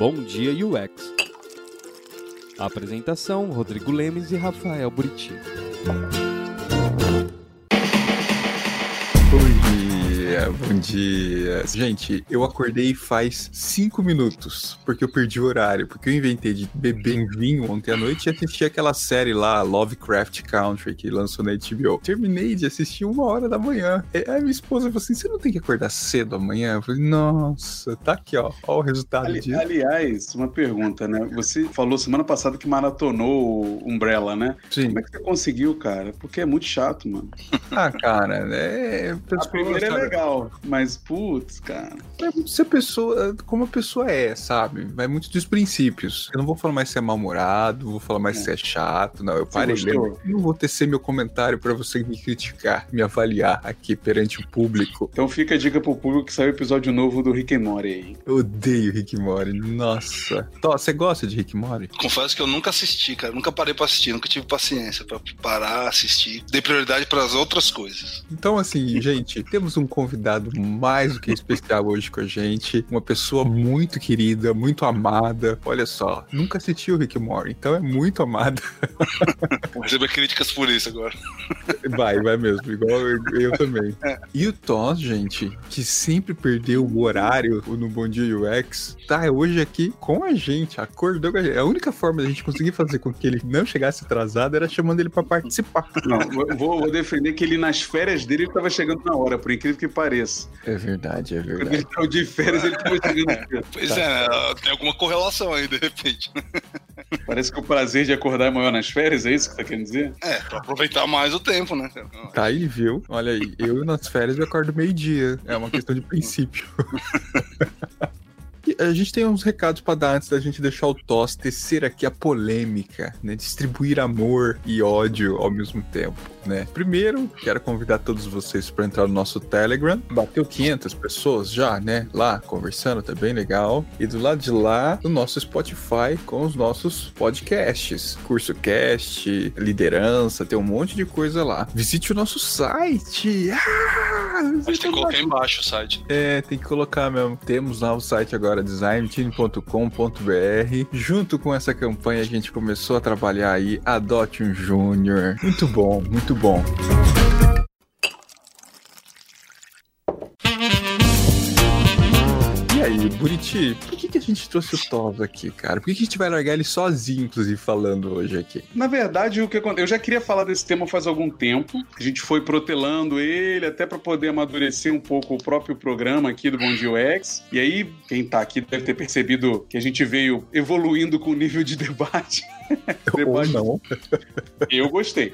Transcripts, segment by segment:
Bom Dia UX. apresentação: Rodrigo Lemes e Rafael Buriti. Dia, bom dia. Gente, eu acordei faz cinco minutos, porque eu perdi o horário, porque eu inventei de beber vinho ontem à noite e assisti aquela série lá, Lovecraft Country, que lançou na HBO. Terminei de assistir uma hora da manhã. Aí minha esposa falou assim: você não tem que acordar cedo amanhã? Eu falei, nossa, tá aqui, ó. Ó o resultado Ali, disso. Aliás, uma pergunta, né? Você falou semana passada que maratonou o Umbrella, né? Sim. Como é que você conseguiu, cara? Porque é muito chato, mano. Ah, cara, é. A primeira é legal, mas putz, cara. É muito se a pessoa, como a pessoa é, sabe? Vai muito dos princípios. Eu não vou falar mais se é mal-humorado, não vou falar mais É. se é chato, não. Eu Você parei lembro. Eu não vou tecer meu comentário pra você me criticar, me avaliar aqui perante o público. Então fica a dica pro público que saiu episódio novo do Rick and Morty aí. Eu odeio Rick and Morty, nossa. Tó, você gosta de Rick and Morty? Confesso que eu nunca assisti, cara. Nunca parei pra assistir, nunca tive paciência pra parar, assistir. Dei prioridade pras outras coisas. Então, assim, gente, temos um convidado mais do que especial hoje com a gente. Uma pessoa muito querida, muito amada. Olha só, nunca assistiu Rick Morty, então é muito amada. Vou receber críticas por isso agora. Vai, vai mesmo, igual eu, eu também. E o Toss, gente, que sempre perdeu o horário no Bom Dia UX, tá hoje aqui com a gente, acordou com a gente. A única forma da gente conseguir fazer com que ele não chegasse atrasado era chamando ele pra participar. Não, vou, vou defender que ele nas férias dele ele tava chegando na hora, por incrível que pareça. É verdade, é Quando verdade. ele tava de férias, ele tava chegando. Pois Tá. é, tem alguma correlação aí, de repente. Parece que o prazer de acordar é maior nas férias, é isso que você tá querendo dizer? É, pra aproveitar mais o tempo, né? Tá aí, viu? Olha aí, eu nas férias eu acordo meio-dia. É uma questão de princípio. A gente tem uns recados pra dar antes da gente deixar o Toss tecer aqui a polêmica, né? Distribuir amor e ódio ao mesmo tempo, né? Primeiro, quero convidar todos vocês para entrar no nosso Telegram. Bateu 500 pessoas já, né? Lá, conversando, tá bem legal. E do lado de lá, o nosso Spotify com os nossos podcasts. Curso Cast, liderança, tem um monte de coisa lá. Visite o nosso site. Ah, A gente visite tem que colocar embaixo o site. é, tem que colocar mesmo. Temos lá o site agora, designteam.com.br. Junto com essa campanha, a gente começou a trabalhar aí Adote um Júnior. Muito bom, muito bom. E aí, Buriti, por que, a gente trouxe o Tos aqui, cara? Por que, que a gente vai largar ele sozinho, inclusive, falando hoje aqui? Na verdade, o que aconteceu? Eu já queria falar desse tema faz algum tempo. A gente foi protelando ele até para poder amadurecer um pouco o próprio programa aqui do Bom Dia UX. E aí, quem tá aqui deve ter percebido que a gente veio evoluindo com o nível de debate. Ou não. Eu gostei.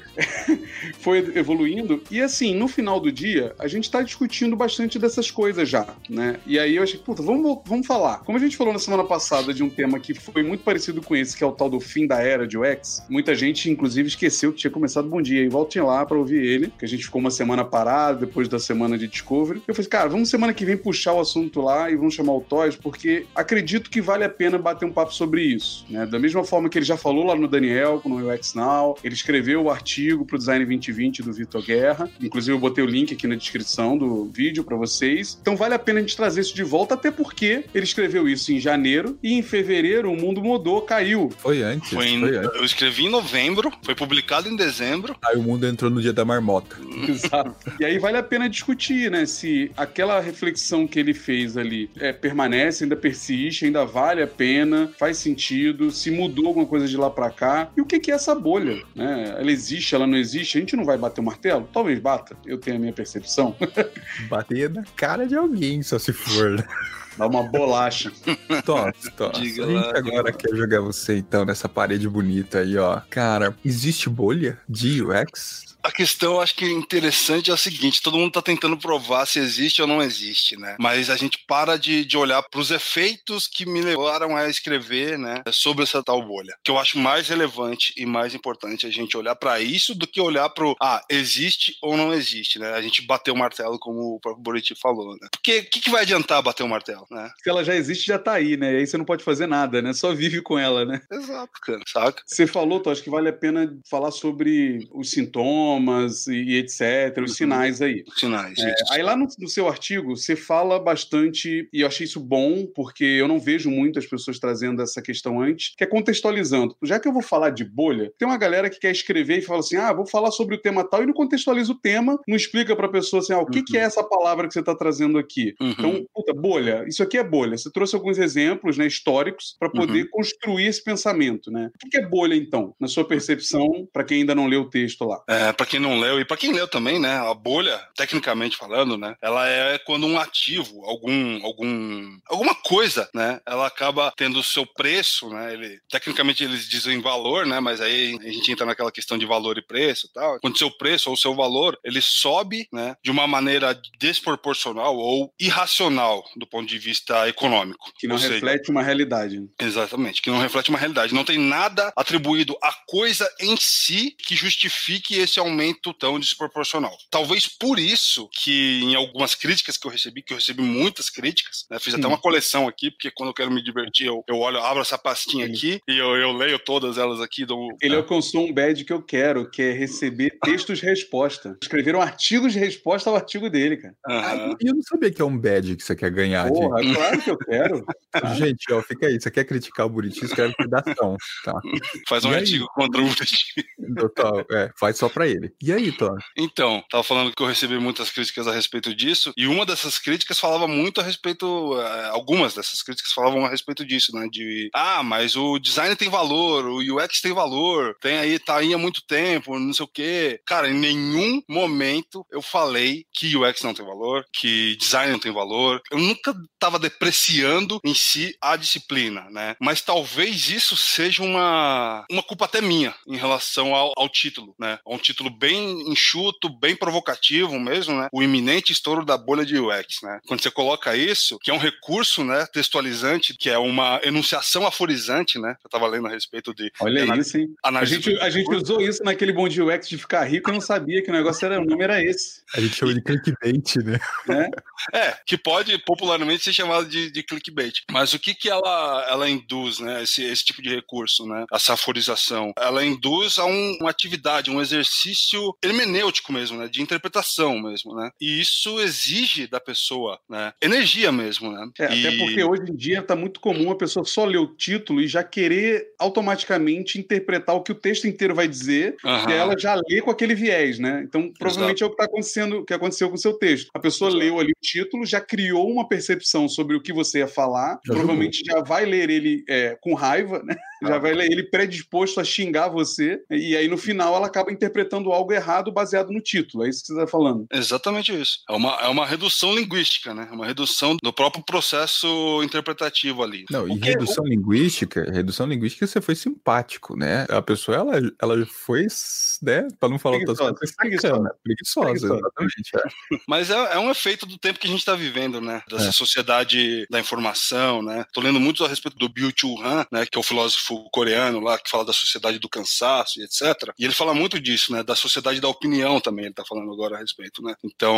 Foi evoluindo. E assim, no final do dia, a gente tá discutindo bastante dessas coisas já, né? E aí eu achei, puta, vamos, vamos falar. Como a gente falou na semana passada de um tema que foi muito parecido com esse, que é o tal do fim da era de UX, muita gente, inclusive, esqueceu que tinha começado Bom Dia. E voltem lá pra ouvir ele, que a gente ficou uma semana parado depois da semana de Discovery. Eu falei, cara, vamos semana que vem puxar o assunto lá e vamos chamar o Toys, porque acredito que vale a pena bater um papo sobre isso, né? Da mesma forma que ele já falou lá no Daniel, no UX Now, ele escreveu o artigo pro Design 2020 do Vitor Guerra. Inclusive, eu botei o link aqui na descrição do vídeo pra vocês. Então, vale a pena a gente trazer isso de volta, até porque ele escreveu isso em janeiro e em fevereiro o mundo mudou, caiu. Foi antes. Foi em- Foi antes. eu escrevi em novembro, foi publicado em dezembro. Aí o mundo entrou no dia da marmota. Exato. E aí vale a pena discutir, né? Se aquela reflexão que ele fez ali é, permanece, ainda persiste, ainda vale a pena, faz sentido, se mudou alguma coisa de lá pra cá. E o que que é essa bolha? Né? Ela existe, ela não existe? A gente não vai bater o martelo? Talvez bata, eu tenho a minha percepção. Bater na cara de alguém, só se for. Dá uma bolacha. Tosse, tosse. Diga A gente lá, agora quer jogar você então nessa parede bonita aí, ó. Cara, existe bolha de UX? A questão, eu acho que interessante é a seguinte: todo mundo tá tentando provar se existe ou não existe, né? Mas a gente para de, de olhar para os efeitos que me levaram a escrever, né, sobre essa tal bolha. Que eu acho mais relevante e mais importante a gente olhar para isso do que olhar pro ah, existe ou não existe, né? A gente bater o martelo, como o próprio Buriti falou, né? Porque o que, que vai adiantar bater o martelo? Né? Se ela já existe, já tá aí, né? E aí você não pode fazer nada, né? Só vive com ela, né? Exato, cara, saca? Você falou, Tô, acho que vale a pena falar sobre os sintomas e, e etc, os Uhum. sinais aí. Sinais. É, aí lá no, no seu artigo, você fala bastante, e eu achei isso bom, porque eu não vejo muitas pessoas trazendo essa questão antes, que é contextualizando. Já que eu vou falar de bolha, tem uma galera que quer escrever e fala assim, ah, vou falar sobre o tema tal, e não contextualiza o tema, não explica pra pessoa assim, ah, o que, Uhum. que é essa palavra que você tá trazendo aqui? Uhum. Então, puta, bolha, isso aqui é bolha. Você trouxe alguns exemplos, né, históricos, para poder Uhum. construir esse pensamento, né? O que é bolha, então, na sua percepção, para quem ainda não leu o texto lá? É, para quem não leu e para quem leu também, né, a bolha, tecnicamente falando, né, ela é quando um ativo, algum, algum, alguma coisa, né, ela acaba tendo o seu preço, né, ele, tecnicamente eles dizem valor, né, mas aí a gente entra naquela questão de valor e preço, e tal. Quando seu preço ou seu valor ele sobe, né, de uma maneira desproporcional ou irracional do ponto de vista econômico, Que não seja, reflete uma realidade. né? Exatamente, que não reflete uma realidade. Não tem nada atribuído à coisa em si que justifique esse aumento tão desproporcional. Talvez por isso que em algumas críticas que eu recebi, que eu recebi muitas críticas, né, fiz até Hum. uma coleção aqui, porque quando eu quero me divertir, eu, eu olho, abro essa pastinha Sim. aqui e eu, eu leio todas elas aqui. Do, Ele alcançou um badge que eu quero, que é receber textos de resposta. Escreveram artigos de resposta ao artigo dele, cara. Aham. E eu não sabia que é um badge que você quer ganhar. de- Porra, claro que eu quero. Gente, ó, fica aí. Você quer criticar o Buriti, escreve redação. Tá. Faz um E aí? artigo contra o Buriti. Total, é, faz só pra ele. E aí, Tom? Então, tava falando que eu recebi muitas críticas a respeito disso, e uma dessas críticas falava muito a respeito, eh, algumas dessas críticas falavam a respeito disso, né, de, ah, mas o design tem valor, o UX tem valor, tem aí, tá aí há muito tempo, não sei o quê. Cara, em nenhum momento eu falei que UX não tem valor, que design não tem valor, eu nunca tava depreciando em si a disciplina, né, mas talvez isso seja uma, uma culpa até minha em relação ao, ao título, né, um título bem enxuto, bem provocativo mesmo, né? O iminente estouro da bolha de UX, né? Quando você coloca isso, que é um recurso, né, textualizante, que é uma enunciação aforizante, né? Eu tava lendo a respeito de Olha análise- isso, hein? A gente, a gente usou isso naquele bom de UX de ficar rico e não sabia que o negócio era, o nome era esse. A gente chama de clickbait, né? Né? É, que pode popularmente ser chamado de, de clickbait. Mas o que que ela, ela induz, né? Esse, esse tipo de recurso, né? Essa aforização. Ela induz a um- uma atividade, um exercício hermenêutico mesmo, né? De interpretação mesmo, né? E isso exige da pessoa, né? Energia mesmo, né? É, E- Até porque hoje em dia está muito comum a pessoa só ler o título e já querer automaticamente interpretar o que o texto inteiro vai dizer, Aham. e ela já lê com aquele viés, né? Então, provavelmente é o que está acontecendo, o que aconteceu com o seu texto. A pessoa Exato. leu ali o título, já criou uma percepção sobre o que você ia falar, Já provavelmente já vai ler ele é, com raiva, né? Já Ah. vai ler ele predisposto a xingar você, e aí no final ela acaba interpretando algo errado baseado no título. É isso que você está falando. Exatamente isso. É uma, é uma redução linguística, né? É uma redução do próprio processo interpretativo ali. Não, e que- redução linguística, redução linguística, você foi simpático, né? A pessoa, ela, ela foi, né? Pra não falar outras Preguiçosa, coisas, preguiçosa. Preguiçosa. exatamente. é. Mas é, é um efeito do tempo que a gente está vivendo, né? Dessa É. sociedade da informação, né? Tô lendo muito a respeito do Byung-Chul Han, né? Que é o filósofo coreano lá, que fala da sociedade do cansaço e etc. E ele fala muito disso, né? Da sociedade da opinião também, ele tá falando agora a respeito, né? Então,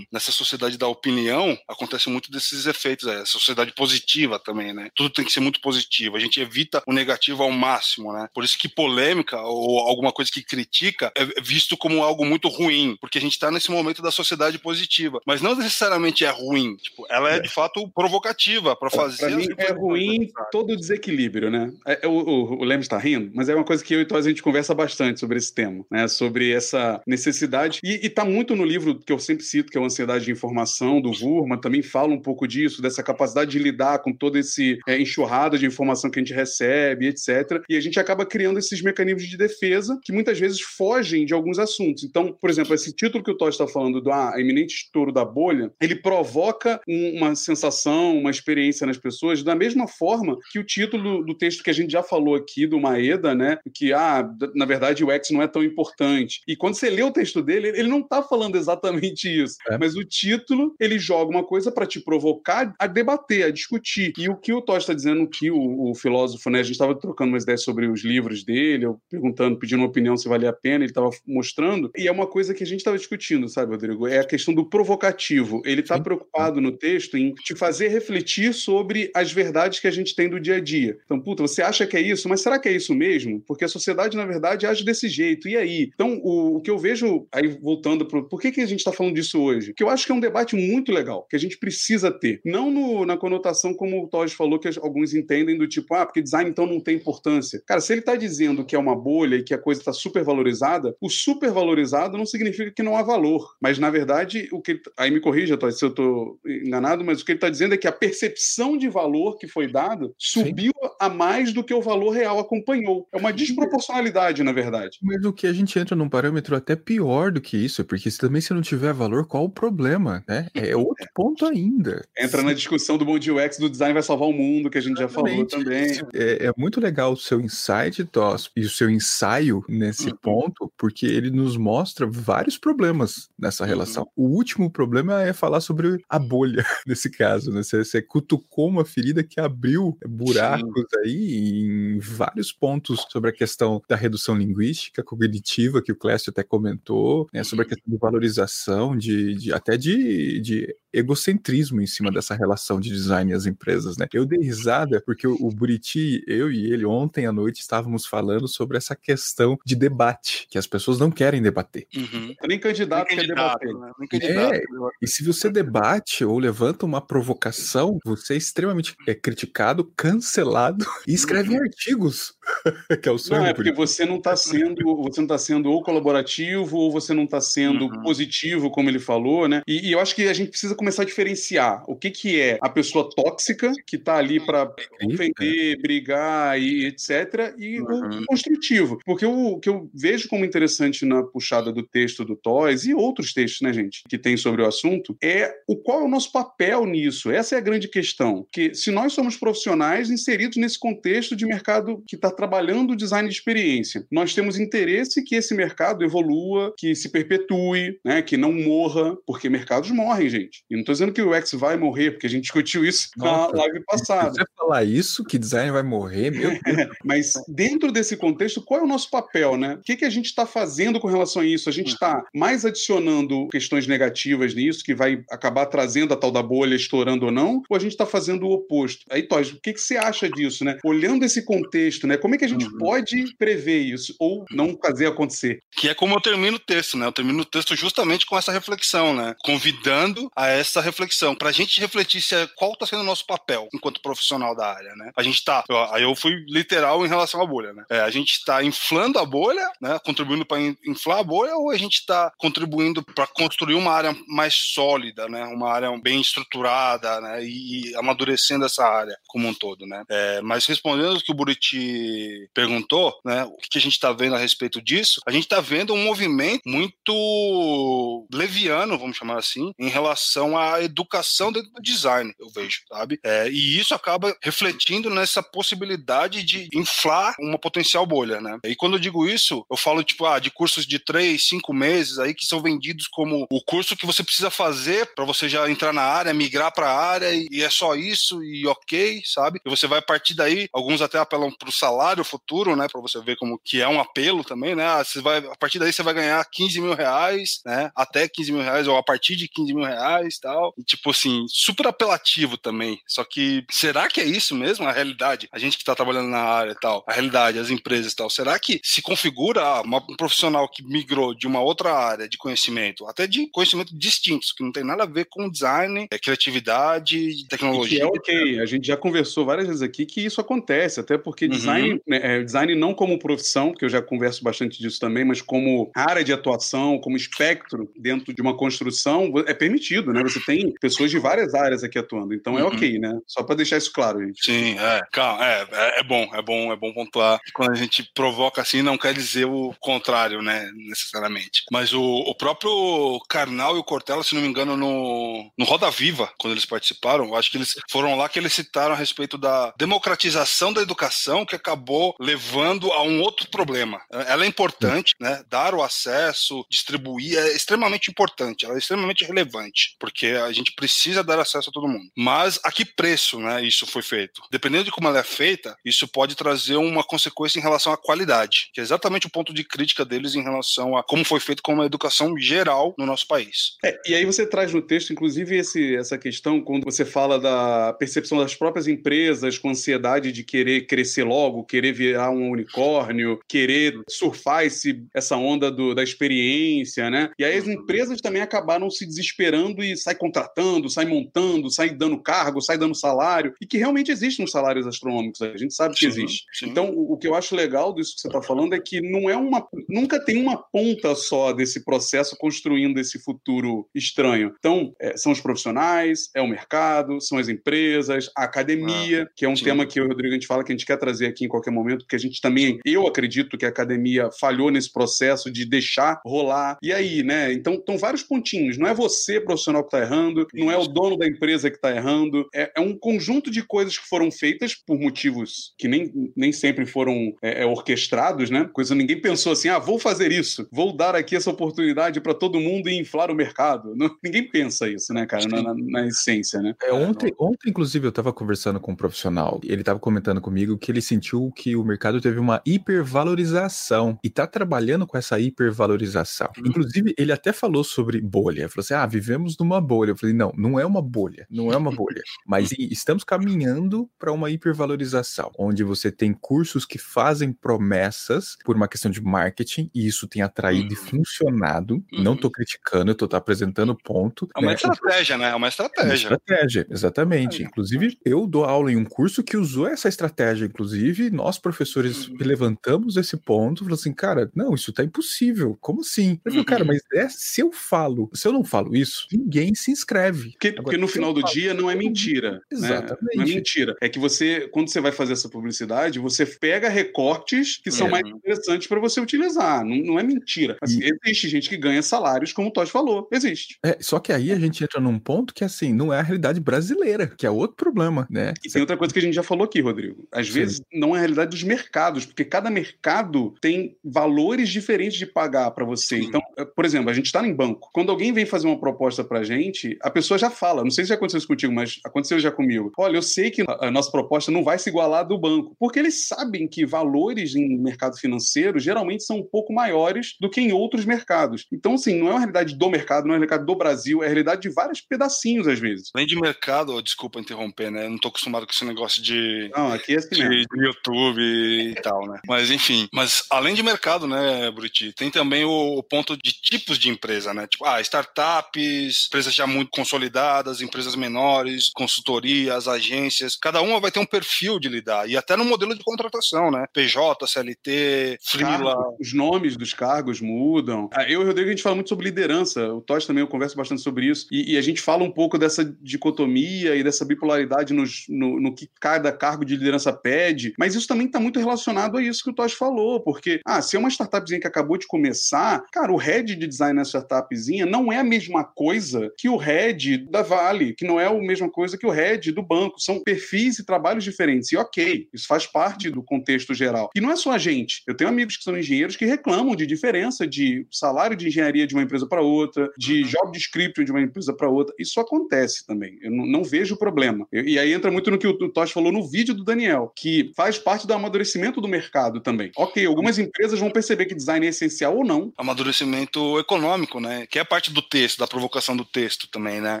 nessa sociedade da opinião, acontece muito desses efeitos. A sociedade positiva também, né? Tudo tem que ser muito positivo. A gente evita o negativo ao máximo, né? Por isso que polêmica ou alguma coisa que critica é visto como algo muito ruim, porque a gente tá nesse momento da sociedade positiva. Mas não necessariamente é ruim. Tipo, ela é, de fato provocativa para fazer. Para as mim é ruim todo o desequilíbrio, né? É, o, o, o Lemos está rindo, mas é uma coisa que eu e Toz a gente conversa bastante sobre esse tema, né? Sobre essa necessidade. E, e tá muito no livro que eu sempre cito, que é o Ansiedade de Informação, do Vurma, também fala um pouco disso, dessa capacidade de lidar com todo esse é, enxurrado de informação que a gente recebe, etc. E a gente acaba criando esses mecanismos de defesa que muitas vezes fogem de alguns assuntos. Então, por exemplo, esse título que o Todd está falando do ah, iminente estouro da bolha, ele provoca um- uma sensação, uma experiência nas pessoas da mesma forma que o título do texto que a gente já já falou aqui do Maeda, né? Que, ah, na verdade o X não é tão importante. E quando você lê o texto dele, ele não tá falando exatamente isso. É. Mas o título, ele joga uma coisa para te provocar a debater, a discutir. E o que o Todd está dizendo, que o, o, filósofo, né? A gente estava trocando umas ideias sobre os livros dele, eu perguntando, pedindo uma opinião se valia a pena, ele estava mostrando. E é uma coisa que a gente estava discutindo, sabe, Rodrigo? É a questão do provocativo. Ele está preocupado no texto em te fazer refletir sobre as verdades que a gente tem do dia a dia. Então, puta, você acha que é isso, mas será que é isso mesmo? Porque a sociedade, na verdade, age desse jeito. E aí? Então, o, o que eu vejo, aí voltando para por que, que a gente está falando disso hoje? Que eu acho que é um debate muito legal, que a gente precisa ter. Não no, na conotação como o Todd falou, que alguns entendem do tipo, ah, porque design então não tem importância. Cara, se ele está dizendo que é uma bolha e que a coisa está super valorizada, o super valorizado não significa que não há valor. Mas, na verdade, o que. Aí me corrija, Todd, se eu estou enganado, mas o que ele está dizendo é que a percepção de valor que foi dado subiu Sim. a mais do que o valor real acompanhou. É uma desproporcionalidade, na verdade. Mas o que a gente entra num parâmetro até pior do que isso, porque se também se não tiver valor, qual o problema, né? É outro ponto ainda. Entra na discussão do bom UX do design vai salvar o mundo, que a gente já falou também. É, é muito legal o seu insight, Toss, e o seu ensaio nesse uhum. ponto, porque ele nos mostra vários problemas nessa uhum. relação. Uhum. O último problema é falar sobre a bolha, nesse caso, né? Você, você cutucou uma ferida que abriu buracos Sim. aí em vários pontos sobre a questão da redução linguística, cognitiva, que o Clécio até comentou, né? sobre a uhum. questão de valorização, de, de até de, de egocentrismo em cima dessa relação de design e as empresas, né? Eu dei risada porque o, o Buriti, eu e ele, ontem à noite estávamos falando sobre essa questão de debate, que as pessoas não querem debater. Uhum. Nem candidato quer debater. Né? candidato, é, e se você debate ou levanta uma provocação, você é extremamente é, criticado, cancelado e escreve uhum. artigos. que é o sonho não, é porque você não está sendo, você não tá sendo ou colaborativo ou você não está sendo uhum. positivo, como ele falou, né? E, e eu acho que a gente precisa começar a diferenciar o que, que é a pessoa tóxica, que está ali para ofender, brigar e etc., e uhum. o construtivo. Porque o que eu vejo como interessante na puxada do texto do Toys e outros textos, né, gente, que tem sobre o assunto, é o qual é o nosso papel nisso. Essa é a grande questão. Que se nós somos profissionais inseridos nesse contexto de mercado que está trabalhando o design de experiência, nós temos interesse que esse mercado evolua, que se perpetue, né, que não morra, porque mercados morrem, gente. E não estou dizendo que o X vai morrer, porque a gente discutiu isso Nossa, na live passada. Você falar isso, que design vai morrer, meu Deus. Mas dentro desse contexto, qual é o nosso papel, né? O que, que a gente está fazendo com relação a isso? A gente está mais adicionando questões negativas nisso, que vai acabar trazendo a tal da bolha estourando ou não, ou a gente está fazendo o oposto? Aí, Toys, o que, que você acha disso, né? Olhando esse contexto, né? Como é que a gente uhum. pode prever isso ou não fazer acontecer? Que é como eu termino o texto, né? Eu termino o texto justamente com essa reflexão, né? Convidando a essa reflexão, para a gente refletir se é, qual está sendo o nosso papel enquanto profissional da área, né? A gente está, aí eu fui literal em relação à bolha, né? É, a gente está inflando a bolha, né? Contribuindo para inflar a bolha, ou a gente está contribuindo para construir uma área mais sólida, né? Uma área bem estruturada, né? E, amadurecendo essa área como um todo, né? É, mas respondendo o que o Buriti perguntou, né? O que a gente está vendo a respeito disso? A gente está vendo um movimento muito leviano, vamos chamar assim, em relação à educação dentro do design, eu vejo, sabe? É, e isso acaba refletindo nessa possibilidade de inflar uma potencial bolha, né? E quando eu digo isso, eu falo, tipo, ah, de cursos de três, cinco meses aí que são vendidos como o curso que você precisa fazer para você já entrar na área, migrar para a área e é só isso e ok, sabe? E você vai partir daí, alguns até apelam para o salário futuro, né? Para você ver como que é um apelo também, né? Ah, você vai, a partir daí você vai ganhar 15 mil reais, né? Até 15 mil reais ou a partir de 15 mil reais tal. E, tipo assim, super apelativo também. Só que será que é isso mesmo a realidade? A gente que tá trabalhando na área e tal, a realidade, as empresas e tal, será que se configura ah, uma, um profissional que migrou de uma outra área de conhecimento, até de conhecimento distintos, que não tem nada a ver com design, é, criatividade, tecnologia? E que é ok, a gente já conversou várias vezes aqui que isso acontece, até porque uhum. design, né, é, design não como profissão, que eu já converso bastante disso também, mas como área de atuação, como espectro dentro de uma construção, é permitido, né? Você tem pessoas de várias áreas aqui atuando, então é uhum. ok, né? Só para deixar isso claro, gente. Sim, é, calma, é, é, é, bom, é bom, é bom pontuar. Quando a gente provoca assim, não quer dizer o contrário, né? Necessariamente. Mas o, o próprio Karnal e o Cortella, se não me engano, no, no Roda Viva, quando eles participaram, acho que eles foram lá que eles citaram a respeito da democratização da educação, que acabou acabou levando a um outro problema. Ela é importante, né? Dar o acesso, distribuir é extremamente importante, ela é extremamente relevante, porque a gente precisa dar acesso a todo mundo. Mas a que preço, né, isso foi feito? Dependendo de como ela é feita, isso pode trazer uma consequência em relação à qualidade, que é exatamente o ponto de crítica deles em relação a como foi feito com a educação geral no nosso país. É, e aí você traz no texto, inclusive, esse, essa questão quando você fala da percepção das próprias empresas com ansiedade de querer crescer logo, querer virar um unicórnio, querer surfar esse, essa onda do, da experiência, né? E aí as empresas também acabaram se desesperando e sai contratando, sai montando, sai dando cargo, sai dando salário, e que realmente existem os salários astronômicos, a gente sabe que existe. Então, o, o, que eu acho legal disso que você está falando é que não é uma. Nunca tem uma ponta só desse processo construindo esse futuro estranho. Então, é, são os profissionais, é o mercado, são as empresas, a academia, ah, que é um sim. tema que eu e o Rodrigo a gente fala que a gente quer trazer aqui em qualquer momento, porque a gente também, eu acredito que a academia falhou nesse processo de deixar rolar. E aí, né? Então, estão vários pontinhos. Não é você, profissional, que está errando, não é o dono da empresa que está errando, é, é, um conjunto de coisas que foram feitas por motivos que nem, nem sempre foram é, é orquestrados, né? Coisa ninguém pensou assim, ah, vou fazer isso, vou dar aqui essa oportunidade para todo mundo e inflar o mercado. Não, ninguém pensa isso, né, cara, na, na, na, essência, né? É, ontem, ontem, inclusive, eu estava conversando com um profissional, ele estava comentando comigo que ele sentiu que o mercado teve uma hipervalorização e está trabalhando com essa hipervalorização. Uhum. Inclusive, ele até falou sobre bolha. Ele falou assim: ah, vivemos numa bolha. Eu falei: não, não é uma bolha, não é uma bolha. Mas estamos caminhando para uma hipervalorização, onde você tem cursos que fazem promessas por uma questão de marketing, e isso tem atraído uhum. e funcionado. Uhum. Não estou criticando, eu estou apresentando ponto. É uma né? estratégia, né? É uma estratégia. É uma estratégia, exatamente. Inclusive, eu dou aula em um curso que usou essa estratégia. Inclusive, nós, professores, uhum. levantamos esse ponto, falou assim, cara, não, isso tá impossível. Como assim? Eu falei, cara, uhum. mas é, se eu falo, se eu não falo isso, ninguém se inscreve. Porque, Agora, porque no final do dia não é mentira. Exatamente. Né? Não é mentira. É que você, quando você vai fazer essa publicidade, você pega recortes que são é. mais interessantes para você utilizar. Não, não é mentira. Assim, e... Existe gente que ganha salários, como o Todd falou. Existe. É, só que aí a gente entra num ponto que, assim, não é a realidade brasileira, que é outro problema, né? E tem outra coisa que a gente já falou aqui, Rodrigo. Às Sim. vezes não é realidade dos mercados, porque cada mercado tem valores diferentes de pagar para você. Sim. Então, é, por exemplo, a gente está em banco. Quando alguém vem fazer uma proposta para gente, a pessoa já fala. Não sei se já aconteceu isso contigo, mas aconteceu já comigo. Olha, eu sei que a nossa proposta não vai se igualar do banco, porque eles sabem que valores em mercado financeiro geralmente são um pouco maiores do que em outros mercados. Então, assim, não é uma realidade do mercado, não é uma realidade do Brasil, é a realidade de vários pedacinhos às vezes. Além de mercado, desculpa interromper, né? Eu não tô acostumado com esse negócio de, não, aqui é assim de, de YouTube e tal, né? Mas enfim, mas além de mercado, né, Bruti, tem também o, o, ponto de tipos de empresa, né? Tipo, ah, startups, empresas já muito consolidadas, empresas menores, consultorias, agências, cada uma vai ter um perfil de lidar e até no modelo de contratação, né? PJ, CLT, freela. Os nomes dos cargos mudam. Ah, eu e o Rodrigo a gente fala muito sobre liderança. O Tosh também eu converso bastante sobre isso e, e, a gente fala um pouco dessa dicotomia e dessa bipolaridade nos, no, no que cada cargo de liderança pede, mas isso também está muito relacionado a isso que o Tosh falou, porque, ah, se é uma startupzinha que acabou de começar, cara, o head de design na startupzinha não é a mesma coisa que o head da Vale, que não é a mesma coisa que o head do banco. São perfis e trabalhos diferentes. E ok, isso faz parte do contexto geral. E não é só a gente. Eu tenho amigos que são engenheiros que reclamam de diferença de salário de engenharia de uma empresa para outra, de uhum. job description de uma empresa para outra. Isso acontece também. Eu não, não vejo problema. Eu, e aí entra muito no que o, o Tosh falou no vídeo do Daniel, que faz parte do amadurecimento do mercado também. Ok, algumas empresas vão perceber que design é essencial ou não. Amadurecimento econômico, né? Que é parte do texto, da provocação do texto também, né?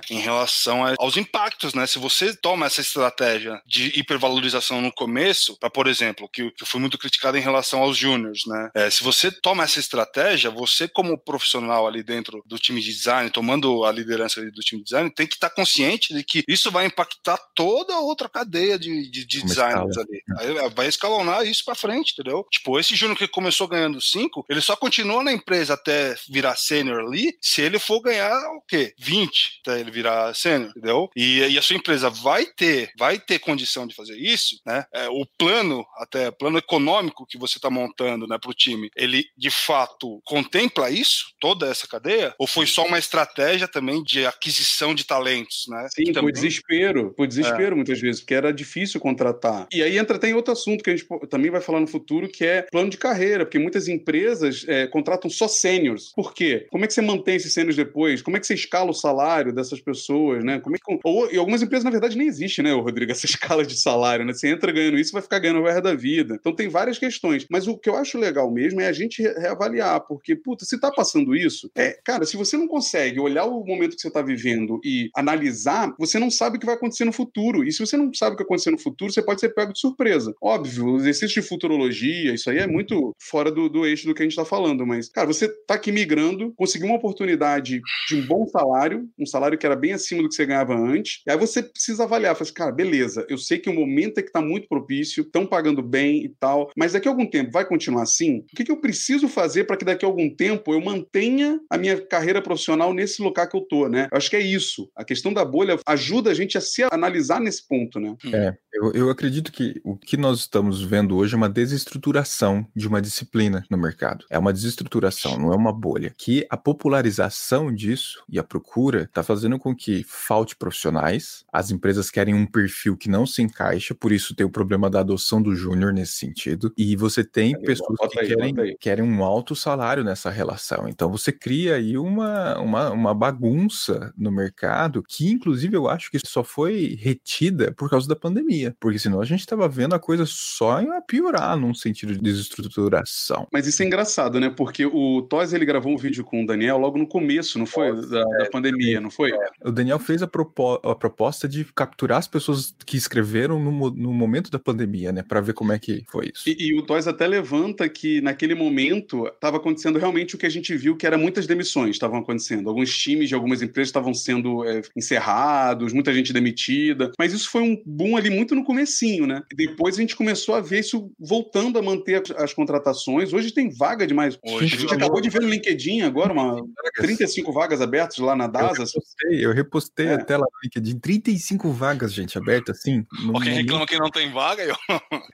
Em relação aos impactos, né? Se você toma essa estratégia de hipervalorização no começo, para por exemplo, que, que foi muito criticado em relação aos júniors, né? É, se você toma essa estratégia, você como profissional ali dentro do time de design, tomando a liderança do time de design, tem que estar consciente de que isso vai impactar toda a outra cadeia de, de, de designers ali. Aí vai escalonar isso para frente, entendeu? Tipo, esse júnior que começou ganhando 5, ele só continua na empresa até virar sênior ali, se ele for ganhar o quê? 20 até ele virar sênior, entendeu? E, e, a sua empresa vai ter, vai ter condição de fazer isso, né? É, o plano, até plano econômico que você está montando, né, para o time, ele de fato contempla isso, toda essa cadeia, ou foi só uma estratégia também de aquisição de talentos, né? Sim, também... por desespero, por desespero é. muitas vezes, porque era difícil contratar. E aí entra até em outro assunto assunto que a gente também vai falar no futuro, que é plano de carreira, porque muitas empresas é, contratam só sêniores. Por quê? Como é que você mantém esses sêniores depois? Como é que você escala o salário dessas pessoas, né? Como é que, ou, e algumas empresas, na verdade, nem existe, né, Rodrigo, essa escala de salário, né? Você entra ganhando isso, vai ficar ganhando o resto da vida. Então tem várias questões. Mas o que eu acho legal mesmo é a gente reavaliar, porque, puta, se tá passando isso, é, cara, se você não consegue olhar o momento que você tá vivendo e analisar, você não sabe o que vai acontecer no futuro. E se você não sabe o que vai acontecer no futuro, você pode ser pego de surpresa. Óbvio, o exercício de futurologia, isso aí é muito fora do, do eixo do que a gente tá falando, mas, cara, você tá aqui migrando, conseguiu uma oportunidade de um bom salário, um salário que era bem acima do que você ganhava antes, e aí você precisa avaliar, fala assim, cara, beleza, eu sei que o momento é que tá muito propício, estão pagando bem e tal, mas daqui a algum tempo vai continuar assim? O que, que eu preciso fazer para que daqui a algum tempo eu mantenha a minha carreira profissional nesse lugar que eu tô, né? Eu acho que é isso. A questão da bolha ajuda a gente a se analisar nesse ponto, né? É, eu, eu acredito que o que nós estamos vendo hoje é uma desestruturação de uma disciplina no mercado. É uma desestruturação, não é uma bolha. Que a popularização disso e a procura está fazendo com que falte profissionais, as empresas querem um perfil que não se encaixa, por isso tem o problema da adoção do júnior nesse sentido. E você tem aí, pessoas que aí, querem, querem um alto salário nessa relação. Então você cria aí uma, uma, uma bagunça no mercado que, inclusive, eu acho que só foi retida por causa da pandemia. Porque senão a gente estava vendo a coisa só a piorar num sentido de desestruturação. Mas isso é engraçado, né? Porque o Toys ele gravou um vídeo com o Daniel logo no começo, não foi? Nossa, da, é, da, pandemia, não foi? É. O Daniel fez a, propo a, proposta de capturar as pessoas que escreveram no, no momento da pandemia, né? Para ver como é que foi isso. E, e o Toys até levanta que naquele momento estava acontecendo realmente o que a gente viu, que era muitas demissões estavam acontecendo. Alguns times de algumas empresas estavam sendo é, encerrados, muita gente demitida. Mas isso foi um boom ali muito no comecinho, né? E depois a gente começou a ver isso voltando a manter as, as contratações. Hoje tem vaga demais. Hoje, a gente acabou de ver no LinkedIn agora uma 35 vagas abertas lá na DASA. Eu repostei, eu repostei é. até lá no LinkedIn. 35 vagas, gente, abertas assim. Quem reclama que não tem vaga, eu...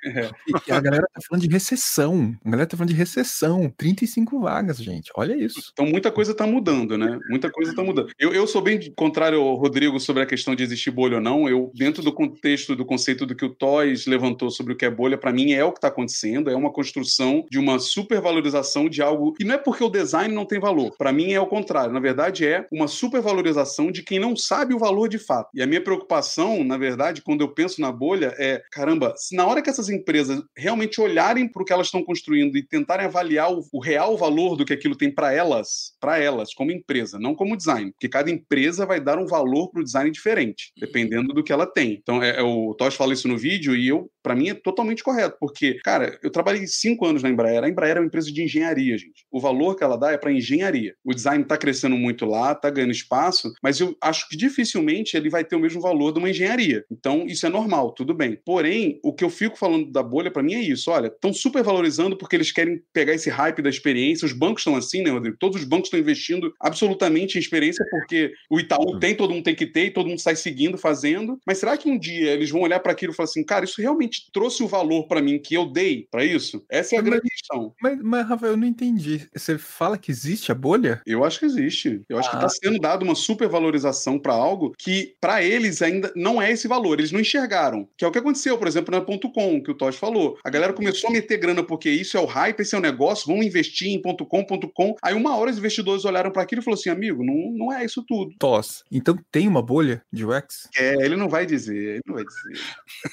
é. e, a galera tá falando de recessão. A galera tá falando de recessão. 35 vagas, gente. Olha isso. Então muita coisa tá mudando, né? Muita coisa tá mudando. Eu, eu sou bem contrário ao Rodrigo sobre a questão de existir bolha ou não. Eu, dentro do contexto do conceito do que o Toys levantou sobre o que é bolha, para mim é o que tá acontecendo. É uma construção de uma supervalorização de algo. E não é porque o design não tem valor. Para mim é o contrário. Na verdade, é uma supervalorização de quem não sabe o valor de fato. E a minha preocupação, na verdade, quando eu penso na bolha, é: caramba, se na hora que essas empresas realmente olharem para o que elas estão construindo e tentarem avaliar o, o real valor do que aquilo tem para elas, para elas, como empresa, não como design. Porque cada empresa vai dar um valor para o design diferente, dependendo do que ela tem. Então, é, é o Tosh fala isso no vídeo e eu, para mim, é totalmente correto. Porque, cara, eu trabalhei cinco anos na Embraer. A Embraer é uma empresa de engenharia, gente. O valor que ela dá é para engenharia. O design está crescendo muito lá, está ganhando espaço, mas eu acho que dificilmente ele vai ter o mesmo valor de uma engenharia. Então, isso é normal, tudo bem. Porém, o que eu fico falando da bolha, para mim, é isso. Olha, estão super valorizando porque eles querem pegar esse hype da experiência. Os bancos estão assim, né, Rodrigo? Todos os bancos estão investindo absolutamente em experiência porque o Itaú tem, todo mundo tem que ter, e todo mundo sai seguindo, fazendo. Mas será que um dia eles vão olhar para aquilo e falar assim, cara, isso realmente trouxe o valor para mim que eu dei para isso? Essa é a mas, grande questão. Mas, mas, Rafael, eu não entendi. Você fala que existe a bolha? Eu acho que existe. Eu acho ah. que está sendo dado uma supervalorização para algo que, para eles, ainda não é esse valor. Eles não enxergaram. Que é o que aconteceu, por exemplo, na ponto .com, que o Tosh falou. A galera começou a meter grana porque isso é o hype, esse é o negócio, vão investir em ponto .com, ponto .com. Aí uma hora os investidores olharam para aquilo e falaram assim, amigo, não, não é isso tudo. Toss. Então tem uma bolha de UX? É, ele não vai dizer, ele não vai dizer.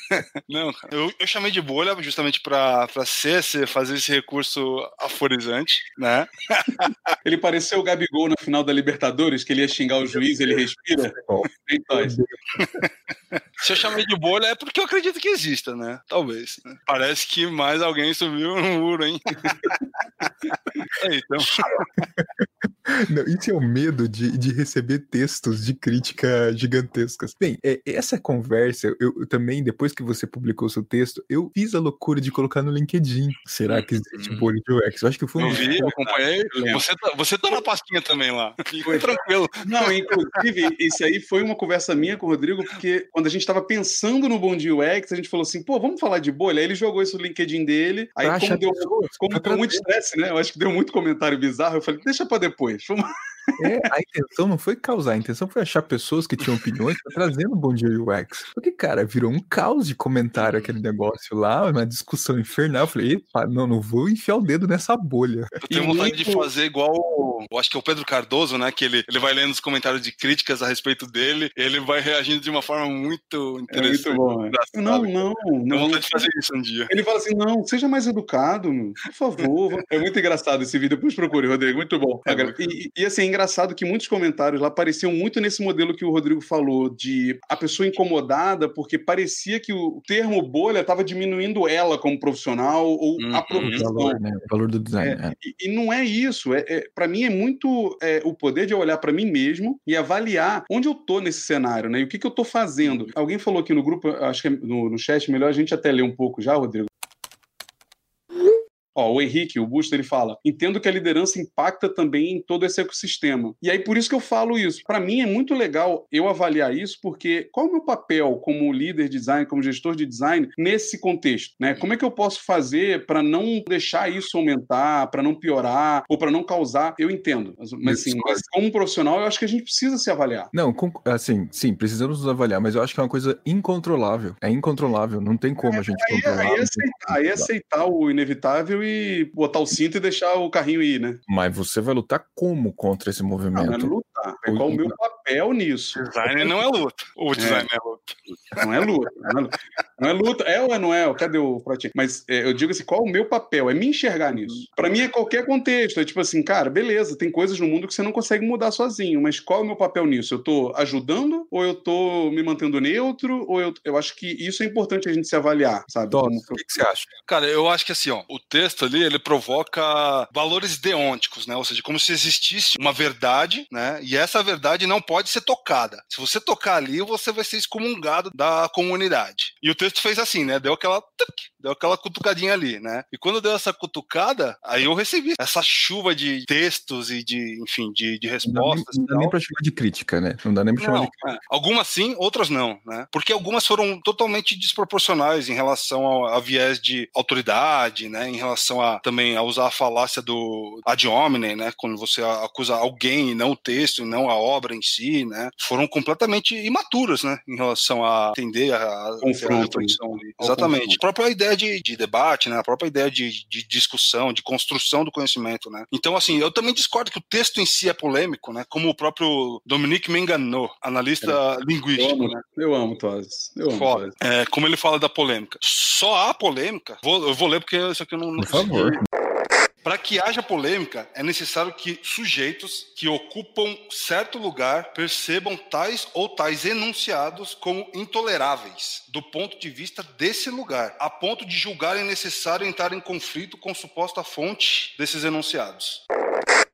não, eu, eu chamei de bolha justamente para ser, fazer esse recurso aforizante, né? ele pareceu o Gabigol na final da Libertadores, que ele ia xingar o juiz, ele respira. Então, Se eu chamei de bolha é porque eu acredito que exista, né? Talvez. Né? Parece que mais alguém subiu no muro, hein? é, então. Não, isso é o medo de, de receber textos de crítica gigantescas. Bem, é, essa conversa, eu, eu, também, depois que você publicou seu texto, eu fiz a loucura de colocar no LinkedIn. Será que existe uhum. bolha de UX? Eu acho que foi um. Eu vi, eu acompanhei. Você tá, você tá na pastinha também lá. Fica tranquilo. Não, inclusive, isso aí foi uma conversa minha com o Rodrigo, porque quando a gente estava pensando no Bom Dia UX, a gente falou assim, pô, vamos falar de bolha? Aí ele jogou isso no LinkedIn dele. Aí, como deu, como deu muito estresse, né? Eu acho que deu muito comentário bizarro. Eu falei, deixa pra depois. Vamos... É, a intenção não foi causar, a intenção foi achar pessoas que tinham opiniões pra trazer no Bom Dia UX. Porque, cara, virou um caos de comentário aquele negócio lá, uma discussão infernal. Eu falei, epa, não, não vou enfiar o dedo nessa bolha. Eu tenho vontade de fazer igual, eu acho que é o Pedro Cardoso, né? Que ele, ele vai lendo os comentários de críticas a respeito dele, ele vai reagindo de uma forma muito interessante. É muito bom, né? Não, não, Tenho não. vontade de fazer isso um dia. Ele fala assim: não, seja mais educado, por favor. É muito engraçado esse vídeo, depois procure, Rodrigo, muito bom. É Agora, e, e, assim, engraçado que muitos comentários lá pareciam muito nesse modelo que o Rodrigo falou, de a pessoa incomodada, porque parecia que o termo bolha estava diminuindo ela como profissional ou Uhum. a O profissão. valor, né? O valor do design. É, é. e, e não é isso. É, é, para mim é muito é, o poder de eu olhar para mim mesmo e avaliar onde eu tô nesse cenário, né? E o que, que eu tô fazendo. Alguém falou aqui no grupo, acho que é no, no chat, melhor a gente até ler um pouco já, Rodrigo. Ó, o Henrique, o Busto, ele fala: entendo que a liderança impacta também em todo esse ecossistema. E aí, por isso que eu falo isso. Para mim é muito legal eu avaliar isso, porque qual é o meu papel como líder de design, como gestor de design, nesse contexto? Né? Como é que eu posso fazer para não deixar isso aumentar, para não piorar, ou para não causar? Eu entendo. Mas, mas, assim, mas como profissional, eu acho que a gente precisa se avaliar. Não, assim, sim, precisamos nos avaliar, mas eu acho que é uma coisa incontrolável. É incontrolável, não tem como a gente Aí, controlar. aí, tem aceitar, aí controlar. aceitar o inevitável e botar o cinto e deixar o carrinho ir, né? Mas você vai lutar como contra esse Não, não é movimento? lutar. É qual o meu papel nisso? Design não é luta. O design é, luta. Não é luta. Não é luta. Não é, luta. É ou não é? Cadê o pratinho? Mas é, eu digo assim, qual o meu papel? É me enxergar nisso. Pra mim é qualquer contexto. É tipo assim, cara, beleza, tem coisas no mundo que você não consegue mudar sozinho, mas qual é o meu papel nisso? Eu tô ajudando ou eu tô me mantendo neutro? Ou eu, eu acho que isso é importante a gente se avaliar, sabe? Como- o que, que você acha? Cara, eu acho que assim, ó, o texto ali, ele provoca valores deônticos, né? Ou seja, como se existisse uma verdade, né? E essa verdade não pode ser tocada. Se você tocar ali, você vai ser excomungado da comunidade. E o texto fez assim, né? Deu aquela deu aquela cutucadinha ali, né? E quando deu essa cutucada, aí eu recebi essa chuva de textos e de, enfim, de, de Não dá nem, respostas. não dá nem tal. pra chamar de crítica, né? Não dá nem pra chamar Não, de é. Algumas sim, outras não, né? Porque algumas foram totalmente desproporcionais em relação ao, a viés de autoridade, né? Em relação a também a usar a falácia do ad hominem, né? Quando você acusa alguém e não o texto, e não a obra em si, né? Foram completamente imaturas, né? Em relação a entender a, a, Confronto, a reflexão ali. Exatamente. A própria ideia de, de debate, né? A própria ideia de, de discussão, de construção do conhecimento, né? Então, assim, eu também discordo que o texto em si é polêmico, né? Como o próprio Dominique Menganot, analista Eu linguístico, amo, né? eu amo Toz. Eu amo Foda. Toz. É, como ele fala da polêmica. Só há polêmica. Vou, eu vou ler porque isso aqui eu não, não Por favor. Para que haja polêmica, é necessário que sujeitos que ocupam certo lugar percebam tais ou tais enunciados como intoleráveis do ponto de vista desse lugar, a ponto de julgarem necessário entrar em conflito com suposta fonte desses enunciados.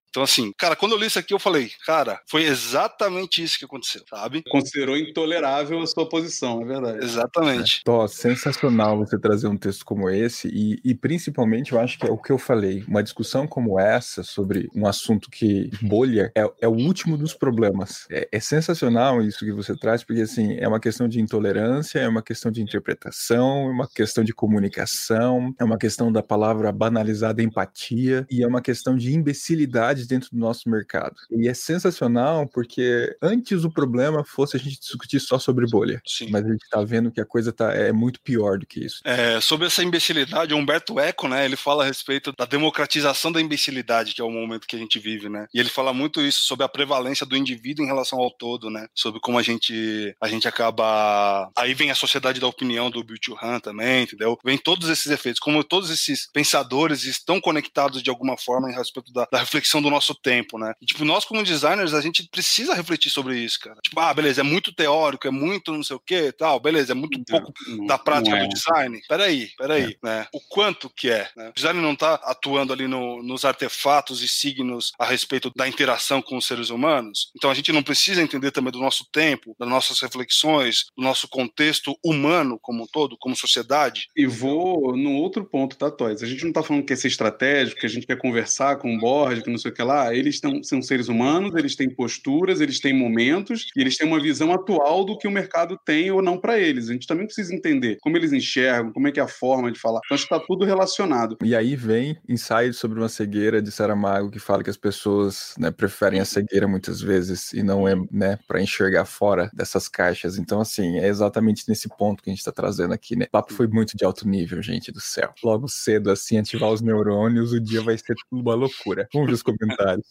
Então, assim, cara, quando eu li isso aqui, eu falei, cara, foi exatamente isso que aconteceu, sabe? Considerou intolerável a sua posição, é verdade. Exatamente. Tó, sensacional você trazer um texto como esse e, e principalmente eu acho que é o que eu falei, uma discussão como essa sobre um assunto que bolha é, é o último dos problemas. É, é sensacional isso que você traz porque assim é uma questão de intolerância, é uma questão de interpretação, é uma questão de comunicação, é uma questão da palavra banalizada empatia e é uma questão de imbecilidade dentro do nosso mercado. E é sensacional porque antes o problema fosse a gente discutir só sobre bolha. Sim. Mas a gente tá vendo que a coisa tá, é muito pior do que isso. É, sobre essa imbecilidade, o Humberto Eco, né, ele fala a respeito da democratização da imbecilidade, que é o momento que a gente vive, né? E ele fala muito isso sobre a prevalência do indivíduo em relação ao todo, né? Sobre como a gente a gente acaba aí vem a sociedade da opinião do Bill Han também, entendeu? Vem todos esses efeitos, como todos esses pensadores estão conectados de alguma forma em respeito da, da reflexão do nosso tempo, né? E, tipo, nós como designers, a gente precisa refletir sobre isso, cara. Tipo, ah, beleza, é muito teórico, é muito não sei o que, tal, beleza, é muito pouco Não, da prática não é. do design? Peraí, peraí, né? O quanto que é? Né? O design não está atuando ali no- nos artefatos e signos a respeito da interação com os seres humanos? Então a gente não precisa entender também do nosso tempo, das nossas reflexões, do nosso contexto humano como um todo, como sociedade? E vou no outro ponto, tá, Toys? A gente não tá falando que quer ser estratégico, que a gente quer conversar com o board, que não sei o quê. Aquela, ah, eles tão, são seres humanos, eles têm posturas, eles têm momentos, e eles têm uma visão atual do que o mercado tem ou não para eles. A gente também precisa entender como eles enxergam, como é que é a forma de falar. Então acho que está tudo relacionado. E aí vem ensaio sobre uma cegueira de Saramago que fala que as pessoas né, preferem a cegueira muitas vezes e não é né, para enxergar fora dessas caixas. Então, assim, é exatamente nesse ponto que a gente está trazendo aqui, né? O papo foi muito de alto nível, gente do céu. Logo cedo, assim, ativar os neurônios, o dia vai ser uma loucura. Vamos os comentários.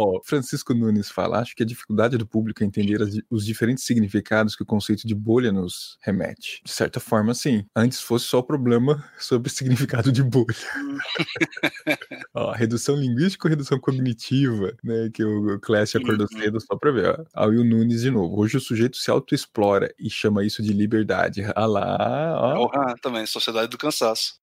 Ó, Francisco Nunes fala: acho que a dificuldade do público é entender as, os diferentes significados que o conceito de bolha nos remete. De certa forma, sim. Antes fosse só o problema sobre o significado de bolha. ó, redução linguística ou redução cognitiva, né? Que o Clash acordou Uhum. cedo só pra ver. Ó. Aí o Nunes de novo. Hoje o sujeito se autoexplora e chama isso de liberdade. Ah lá, ó. Ah, também, Sociedade do Cansaço.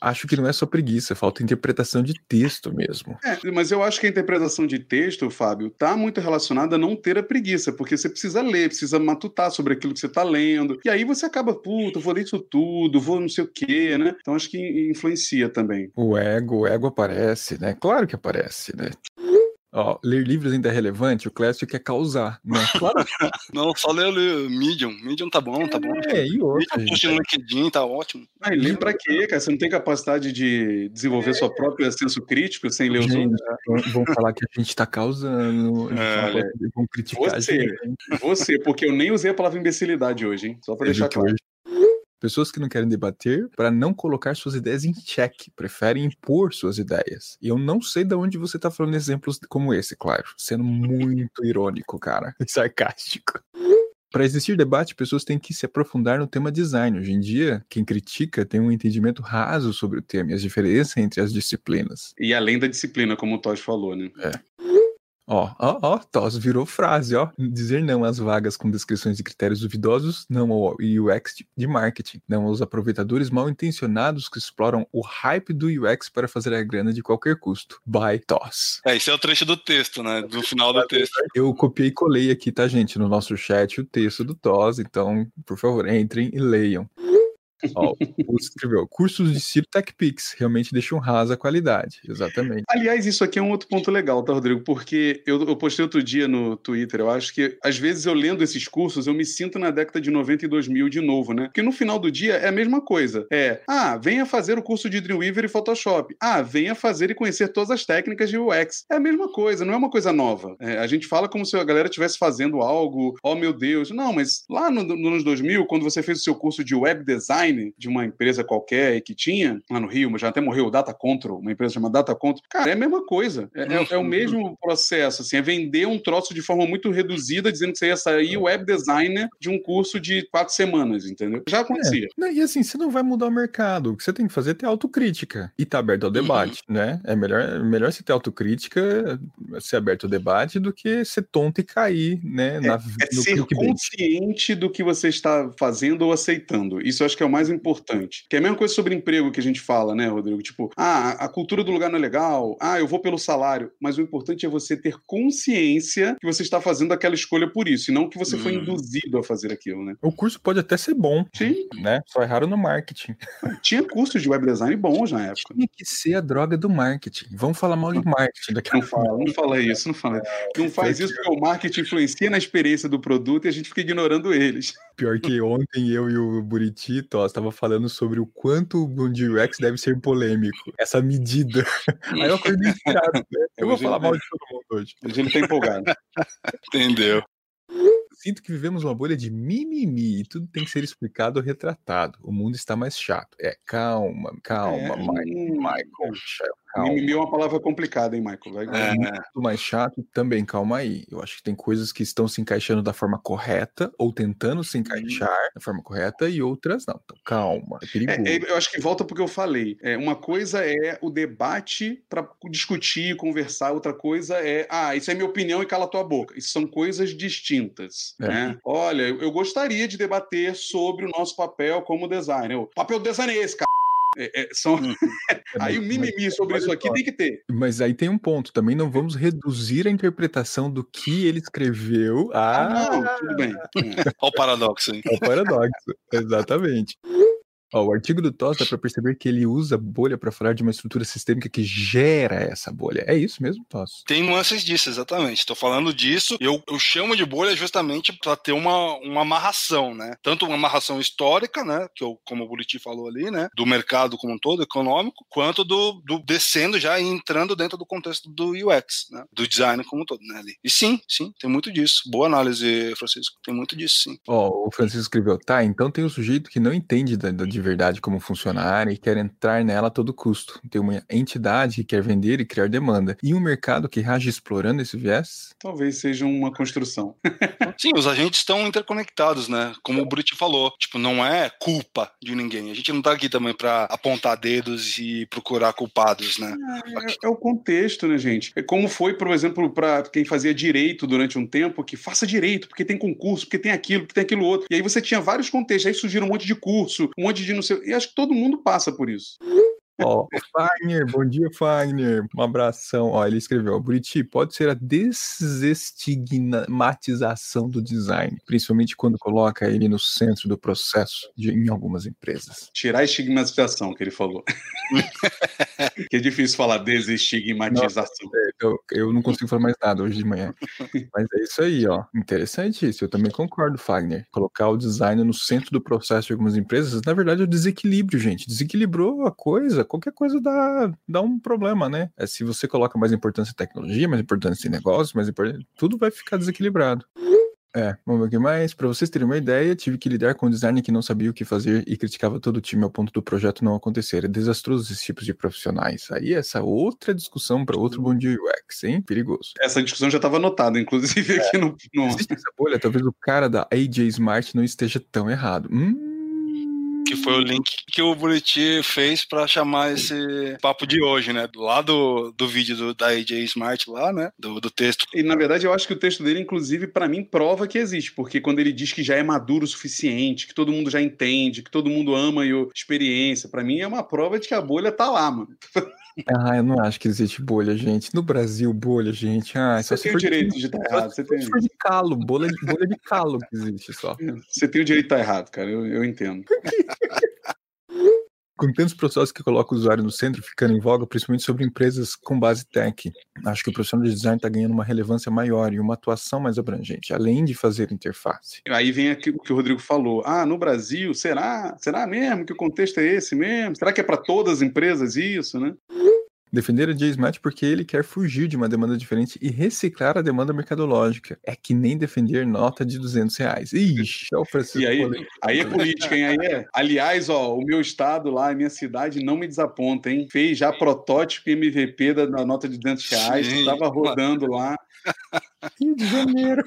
Acho que não é só preguiça, falta interpretação de texto mesmo. É, mas eu acho que a interpretação de texto, Fábio, tá muito relacionada a não ter a preguiça, porque você precisa ler, precisa matutar sobre aquilo que você tá lendo. E aí você acaba, puta, vou ler isso tudo, vou não sei o quê, né? Então acho que influencia também. O ego, o ego aparece, né? Claro que aparece, né? Ó, ler livros ainda é relevante, o Clécio quer causar, né? Claro Não, só ler o Medium. Medium tá bom, tá bom. é, e outra, Medium gente. no LinkedIn, tá ótimo. Ah, ler pra quê, cara? Você não tem capacidade de desenvolver sua própria senso crítico sem ler os outros? vão- falar que a gente tá causando, É, vão- vão criticar Você. Você, porque eu nem usei a palavra imbecilidade hoje, hein? Só pra Teve deixar claro. hoje- Pessoas que não querem debater para não colocar suas ideias em xeque, preferem impor suas ideias. E eu não sei de onde você tá falando exemplos como esse, claro. Sendo muito irônico, cara. E sarcástico. Para existir debate, pessoas têm que se aprofundar no tema design. Hoje em dia, quem critica tem um entendimento raso sobre o tema e as diferenças entre as disciplinas. E além da disciplina, como o Todd falou, né? Ó, ó, ó, Tos virou frase, ó. Dizer não às vagas com descrições de critérios duvidosos, não ao UX de- de marketing, não aos aproveitadores mal intencionados que exploram o hype do UX para fazer a grana de qualquer custo. By Tos. É, esse é o trecho do texto, né? Do final do texto. Eu copiei e colei aqui, tá, gente, no nosso chat o texto do Tos, então, por favor, entrem e leiam. Ó, o escreveu, cursos de estilo TechPix realmente deixam rasa a qualidade. Exatamente. Aliás, isso aqui é um outro ponto legal, tá, Rodrigo? Porque eu, eu postei outro dia no Twitter, eu acho que às vezes eu lendo esses cursos, eu me sinto na década de 90 e 2000 de novo, né? Porque no final do dia é a mesma coisa. É, ah, venha fazer o curso de Dreamweaver e Photoshop. Ah, venha fazer e conhecer todas as técnicas de UX. É a mesma coisa, não é uma coisa nova. É, a gente fala como se a galera estivesse fazendo algo, oh meu Deus. Não, mas lá no, no anos 2000, quando você fez o seu curso de web design de uma empresa qualquer que tinha, lá no Rio, mas já até morreu, Data Control, uma empresa chamada Data Control, cara, é a mesma coisa. É, é- é o mesmo processo, assim, é vender um troço de forma muito reduzida, dizendo que você ia sair web designer de um curso de quatro semanas, entendeu? Já acontecia. Não, E assim, você não vai mudar o mercado. O que você tem que fazer é ter autocrítica e tá aberto ao debate, né? É melhor, é melhor você ter autocrítica, ser aberto ao debate, do que ser tonto e cair, né? na, É ser consciente do que você está fazendo ou aceitando. Isso eu acho que é o mais importante. Que é a mesma coisa sobre emprego que a gente fala, né, Rodrigo? Tipo, ah, a cultura do lugar não é legal, ah, eu vou pelo salário. Mas o importante é você ter consciência que você está fazendo aquela escolha por isso, e não que você foi Hum. induzido a fazer aquilo, né? O curso pode até ser bom, Sim, né? Só erraram no marketing. tinha cursos de web design bons na época. Tinha que ser a droga do marketing. Vamos falar mal de marketing daqui a Não fala, não fala isso, não fala. Não faz isso porque o marketing influencia na experiência do produto e a gente fica ignorando eles. Pior que ontem eu e o Buriti, Tos, estava falando sobre o quanto o de UX deve ser polêmico. Essa medida. Aí eu acordei inspirado, né? Eu vou falar mal de todo mundo hoje. Hoje ele tá empolgado. Entendeu? Sinto que vivemos uma bolha de mimimi e tudo tem que ser explicado ou retratado. O mundo está mais chato. É, calma, calma, É, Michael, Michael, calma. Mimimi é uma palavra complicada, hein, Michael? Vai- É, Tudo mais chato, também calma aí. Eu acho que tem coisas que estão se encaixando da forma correta ou tentando se encaixar da forma correta e outras não. Então calma, é perigoso. É, é, eu acho que volta porque eu falei. É, uma coisa é o debate para discutir, conversar, outra coisa é, ah, isso é minha opinião e cala tua boca. Isso são coisas distintas. É. né? Olha, eu, eu gostaria de debater sobre o nosso papel como designer. O papel do designer é esse, cara. É, é, são... Aí o mimimi sobre isso aqui tem que ter. Mas aí tem um ponto, também não vamos reduzir a interpretação do que ele escreveu Ah, a não, tudo bem. É. Olha o paradoxo aí. ao paradoxo. Exatamente. Ó, o artigo do TOS dá para perceber que ele usa bolha para falar de uma estrutura sistêmica que gera essa bolha. É isso mesmo, TOS? Tem nuances disso, exatamente. Estou falando disso. Eu, eu chamo de bolha justamente para ter uma, uma amarração, né? Tanto uma amarração histórica, né? Que eu, como o Buriti falou ali, né? Do mercado como um todo, econômico, quanto do, do descendo já e entrando dentro do contexto do UX, né? Do design como um todo, né? Ali. E sim, sim, tem muito disso. Boa análise, Francisco. Tem muito disso, sim. Ó, o Francisco escreveu, tá, então tem o um sujeito que não entende da, da, verdade como funcionar e quer entrar nela a todo custo. Tem uma entidade que quer vender e criar demanda. E um mercado que rage explorando esse viés? Talvez seja uma construção. sim, os agentes estão interconectados, né? Como o Brit falou. Tipo, não é culpa de ninguém. A gente não tá aqui também para apontar dedos e procurar culpados, né? É, é, o contexto, né, gente? É como foi, por exemplo, para quem fazia direito durante um tempo, que faça direito, porque tem concurso, porque tem aquilo, porque tem aquilo outro. E aí você tinha vários contextos, aí surgiram um monte de curso, um monte de não sei. E acho que todo mundo passa por isso. Ó, Fagner, bom dia, Fagner. Um abração. Ó, ele escreveu: Buriti, pode ser a desestigmatização do design, principalmente quando coloca ele no centro do processo de, em algumas empresas. Tirar a estigmatização que ele falou. que é difícil falar desestigmatização. Não, é, eu, eu não consigo falar mais nada hoje de manhã. Mas é isso aí, ó. Interessante isso. Eu também concordo, Fagner. Colocar o design no centro do processo de algumas empresas, na verdade, é o desequilíbrio, gente. Desequilibrou a coisa qualquer coisa dá, dá um problema, né? É, se você coloca mais importância em tecnologia, mais importância em negócios, mais importância, tudo vai ficar desequilibrado. É, vamos ver o que mais. Para vocês terem uma ideia, tive que lidar com um designer que não sabia o que fazer e criticava todo o time ao ponto do projeto não acontecer. É desastroso esse tipo de profissionais. Aí essa outra discussão para outro bom dia UX, hein? Perigoso. Essa discussão já estava anotada, inclusive, é. aqui no, no... Existe essa bolha, talvez o cara da AJ Smart não esteja tão errado. Hum, que foi o link que o Buriti fez para chamar esse papo de hoje, né? Lá do, do vídeo do, da AJ Smart lá, né? Do, do texto. E na verdade eu acho que o texto dele, inclusive, para mim, prova que existe, porque quando ele diz que já é maduro o suficiente, que todo mundo já entende, que todo mundo ama a experiência, para mim é uma prova de que a bolha tá lá, mano. Ah, eu não acho que existe bolha, gente. No Brasil, bolha, gente. Ah, você tem o direito de, de estar errado. Você tem... De calo, bolha, bolha de calo que existe só. Você tem o direito de estar errado, cara. Eu, eu entendo. com tantos processos que colocam o usuário no centro ficando em voga, principalmente sobre empresas com base tech, acho que o profissional de design está ganhando uma relevância maior e uma atuação mais abrangente, além de fazer interface. Aí vem o que o Rodrigo falou. Ah, no Brasil, será? Será mesmo que o contexto é esse mesmo? Será que é para todas as empresas isso, né? Defender a J-Smart porque ele quer fugir de uma demanda diferente e reciclar a demanda mercadológica. É que nem defender nota de 200 reais. Ixi, é o Francisco. E aí, aí é política, hein? Aí é. Aliás, ó, o meu estado lá, a minha cidade, não me desaponta, hein? Fez já protótipo MVP da, da nota de 200 reais, estava rodando lá. Rio de Janeiro.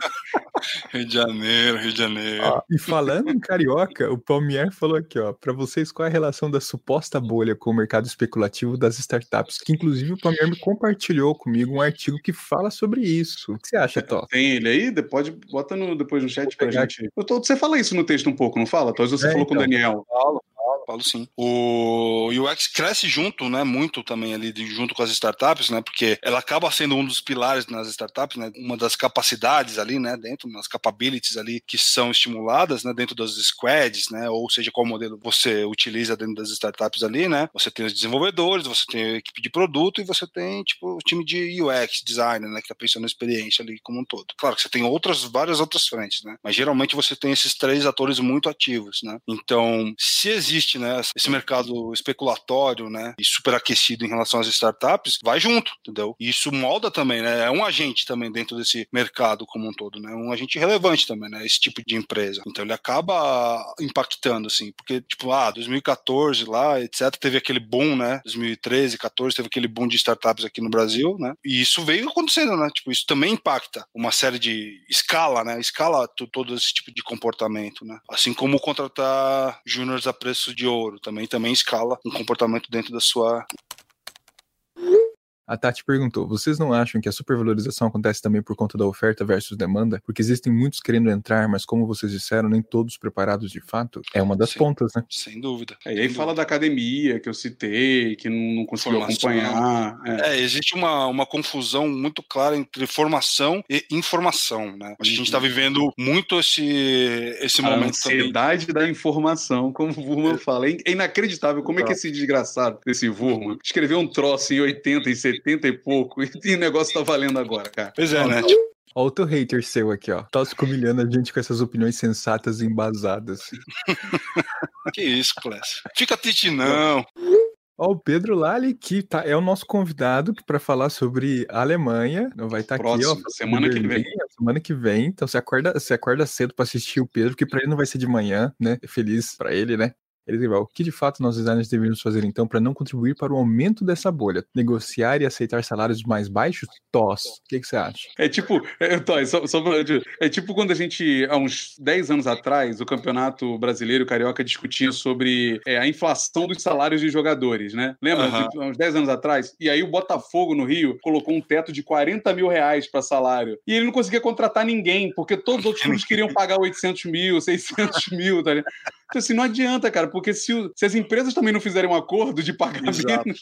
Rio de Janeiro, Rio de Janeiro. e falando em carioca, o Palmier falou aqui, ó, para vocês qual é a relação da suposta bolha com o mercado especulativo das startups, que inclusive o Palmier me compartilhou comigo um artigo que fala sobre isso. O que você acha, Tó? Tem ele aí? Depois, bota no, depois no chat pra gente. Tô, você fala isso no texto um pouco, não fala? Talvez você é, falou então, com o então. Daniel. Falo, falo sim. O UX cresce junto, né, muito também ali, junto com as startups, né, porque ela acaba sendo um dos pilares nas startups, né, uma das capacidades ali, né, dentro, umas capabilities ali que são estimuladas, né, dentro das squads, né, ou seja, qual modelo você utiliza dentro das startups ali, né, você tem os desenvolvedores, você tem a equipe de produto e você tem, tipo, o time de UX, designer, né, que tá pensando na experiência ali como um todo. Claro que você tem outras, várias outras frentes, né, mas geralmente você tem esses três atores muito ativos, né, então, se existe, né, esse mercado especulatório, né, e superaquecido em relação às startups, vai junto, entendeu? E isso molda também, né, é um agente também dentro desse mercado como um todo, né, um agente relevante também, né, esse tipo de empresa. Então ele acaba impactando, assim, porque, tipo, ah, 2014 lá, etc, teve aquele boom, né, 2013, 14, teve aquele boom de startups aqui no Brasil, né, e isso veio acontecendo, né, tipo, isso também impacta uma série de escala, né, escala todo esse tipo de comportamento, né, assim como contratar júniores a preço de ouro, também também escala um comportamento dentro da sua A Tati perguntou: vocês não acham que a supervalorização acontece também por conta da oferta versus demanda? Porque existem muitos querendo entrar, mas como vocês disseram, nem todos preparados de fato? É uma das Sim. pontas, né? Sem dúvida. É, e aí fala da academia que eu citei, que não, não conseguiu Formação. acompanhar. É. É, existe uma, uma confusão muito clara entre formação e informação, né? A gente está vivendo muito esse, esse A momento também. ansiedade da informação, como o Wurman fala. É inacreditável como é que esse desgraçado desse Wurman escreveu um troço em 80, em 70 e pouco, e o negócio tá valendo agora, cara. Pois é, né? Ó, outro hater seu aqui, ó. Tosco humilhando a gente com essas opiniões sensatas e embasadas. Que isso, Clécio. Fica triste, não. Ó, o Pedro Lali, que tá, é o nosso convidado para falar sobre a Alemanha. Vai estar aqui, ó. Próximo, semana que vem. Semana que vem. Então você acorda, você acorda cedo para assistir o Pedro, que para ele não vai ser de manhã, né? Feliz para ele, né? Ele escreveu, o que de fato nós designers deveríamos fazer então para não contribuir para o aumento dessa bolha? Negociar e aceitar salários mais baixos? Tos. O que, que você acha? É tipo, é, Toy, só, só pra- é tipo quando a gente, há uns 10 anos atrás, o Campeonato Brasileiro Carioca discutia sobre é, a inflação dos salários de jogadores, né? Lembra? Tipo, há uns 10 anos atrás? E aí o Botafogo, no Rio, colocou um teto de 40 mil reais para salário. E ele não conseguia contratar ninguém, porque todos os outros clubes queriam pagar 800 mil, 600 mil, tá ligado? Então, assim, não adianta, cara, porque se, o- se as empresas também não fizerem um acordo de menos,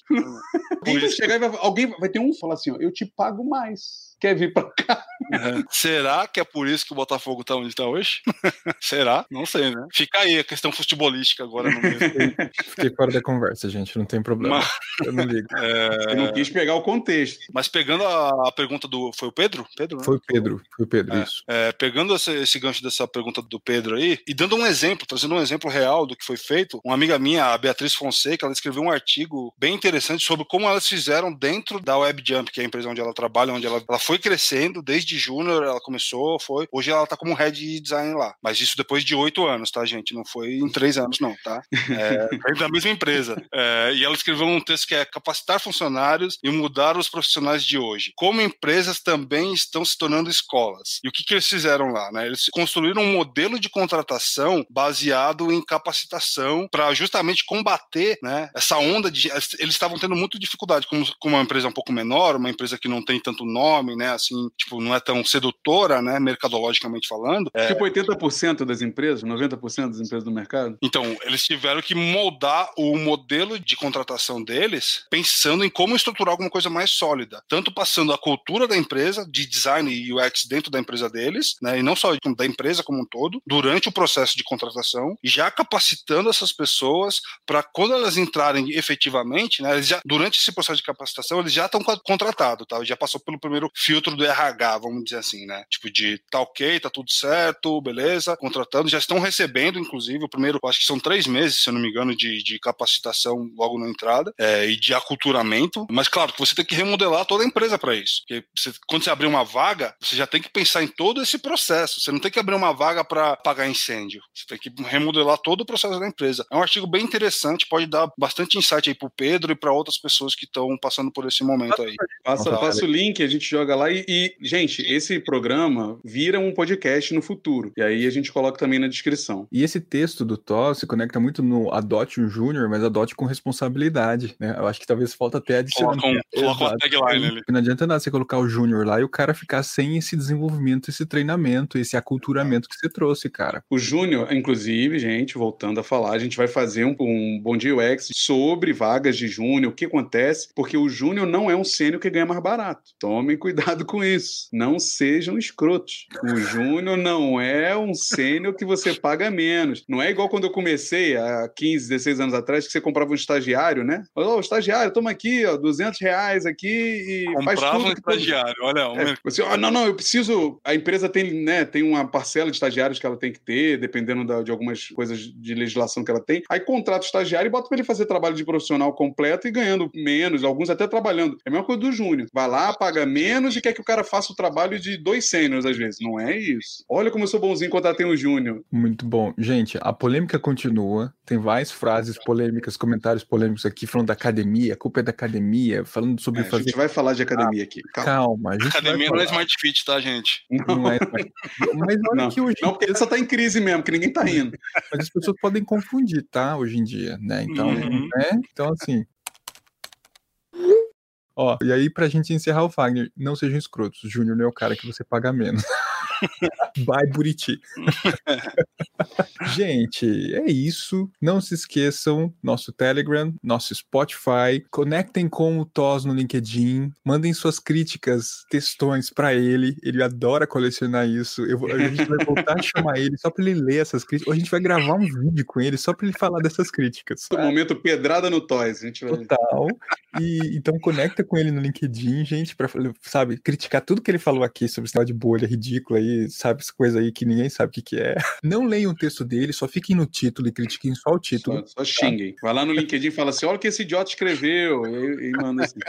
alguém vai chegar e vai, alguém vai ter um que fala assim, ó, eu te pago mais. Quer vir pra cá? É. Será que é por isso que o Botafogo tá onde está hoje? Será? Não sei, né? Fica aí a questão futebolística agora no meio. Fiquei fora da conversa, gente. Não tem problema. Mas, Eu não ligo. Eu não quis pegar o contexto. mas pegando a, a pergunta do. Foi o Pedro? Pedro, né? Foi o Pedro. Foi o Pedro, É. isso. É, pegando esse, esse gancho dessa pergunta do Pedro aí, e dando um exemplo, trazendo um exemplo real do que foi feito, uma amiga minha, a Beatriz Fonseca, ela escreveu um artigo bem interessante sobre como elas fizeram dentro da WebJump, que é a empresa onde ela trabalha, onde ela, ela foi crescendo, desde júnior ela começou, foi. Hoje ela tá como head de design lá. Mas isso depois de oito anos, tá, gente? Não foi em três anos, não, tá? É, da mesma empresa. É, e ela escreveu um texto que é capacitar funcionários e mudar os profissionais de hoje. Como empresas também estão se tornando escolas. E o que, que eles fizeram lá? Né? Eles construíram um modelo de contratação baseado em capacitação para justamente combater né, essa onda de. Eles estavam tendo muita dificuldade, como, como uma empresa um pouco menor, uma empresa que não tem tanto nome, né? Assim, tipo, não é tão sedutora, né? Mercadologicamente falando. É, Tipo 80% das empresas, 90% das empresas do mercado. então, eles tiveram que moldar o modelo de contratação deles pensando em como estruturar alguma coisa mais sólida. Tanto passando a cultura da empresa, de design e UX dentro da empresa deles, né, e não só da empresa como um todo, durante o processo de contratação, e já capacitando essas pessoas para quando elas entrarem efetivamente, né, eles já, durante esse processo de capacitação, eles já estão contratados, tá? Já passou pelo primeiro filtro do RH, vamos dizer assim, né? Tipo de tá ok, tá tudo certo, beleza, contratando, já estão recebendo, inclusive, o primeiro, acho que são três meses, se eu não me engano, de, de capacitação logo na entrada é, e de aculturamento. Mas claro que você tem que remodelar toda a empresa para isso. Porque você- quando você abrir uma vaga, você já tem que pensar em todo esse processo. Você não tem que abrir uma vaga para pagar incêndio. Você tem que remodelar todo o processo da empresa. É um artigo bem interessante, pode dar bastante insight aí pro Pedro e para outras pessoas que estão passando por esse momento aí. Passa, passa o link, a gente joga lá e, e, gente, esse programa vira um podcast no futuro. E aí a gente coloca também na descrição. E esse texto do Thor se conecta muito no adote um júnior, mas adote com responsabilidade, né? Eu acho que talvez falta até adicionar. Coloca, um, coloca uma tagline ali. Não adianta nada você colocar o júnior lá e o cara ficar sem esse desenvolvimento, esse treinamento, esse aculturamento que você trouxe, cara. O Júnior, inclusive, gente, voltando a falar, a gente vai fazer um, um Bom Dia UX sobre vagas de Júnior, o que acontece, porque o Júnior não é um sênior que ganha mais barato. Tomem cuidado com isso. Não sejam escrotos. O Júnior não é um sênior que você paga menos. Não é igual quando eu comecei, há 15, 16 anos atrás, que você comprava um estagiário, né? Ô, estagiário, toma aqui, ó, 200 reais aqui e faz Comprava tudo um todo- estagiário, olha, é, você, ah, não, não, eu preciso. A empresa tem, né, tem uma parcela de estagiários que ela tem que ter, dependendo da- de algumas coisas de legislação que ela tem. Aí contrata o estagiário e bota pra ele fazer trabalho de profissional completo e ganhando menos, alguns até trabalhando. É a mesma coisa do Júnior. Vai lá, paga menos e quer que o cara faça o trabalho de dois sêniores às vezes. Não é isso. Olha como eu sou bonzinho quando tenho o Júnior. Muito bom. Gente, a polêmica continua. Tem várias frases polêmicas, comentários polêmicos aqui, falando da academia, a culpa é da academia, falando sobre É, a fazer. gente vai falar de academia aqui. Calma. Calma, a gente Academia não é. Smart Fit, tá, gente? Não, Não é, mas olha Não, que hoje não, porque essa tá em crise mesmo, que ninguém tá indo. mas as pessoas podem confundir, tá? Hoje em dia, né? Então, Uhum. né? Então assim. Ó, e aí pra gente encerrar o Fagner, não sejam escrotos. Júnior não é o cara que você paga menos. Bye, Buriti. Gente, é isso. Não se esqueçam, nosso Telegram, nosso Spotify. Conectem com o Tos no LinkedIn. Mandem suas críticas, textões para ele. Ele adora colecionar isso. Eu, a gente vai voltar a chamar ele só para ele ler essas críticas. Ou a gente vai gravar um vídeo com ele só para ele falar dessas críticas. O momento pedrada no Toys. A gente vai... Total. E, então conecta com ele no LinkedIn, gente, para sabe, criticar tudo que ele falou aqui sobre esse de bolha ridícula aí, sabe, essa coisa aí que ninguém sabe o que, que é. Não leiam o texto dele, só fiquem no título e critiquem só o título. Só, só xinguem. Vai lá no LinkedIn e fala assim: olha o que esse idiota escreveu. E, e manda assim.